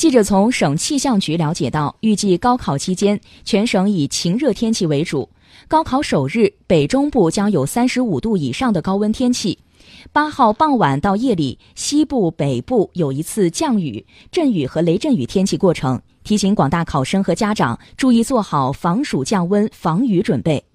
记者从省气象局了解到预计高考期间全省以晴热天气为主高考首日北中部将有三十五度以上的高温天气八号傍晚到夜里西部北部有一次降雨阵雨和雷阵雨天气过程提醒广大考生和家长注意做好防暑降温防雨准备。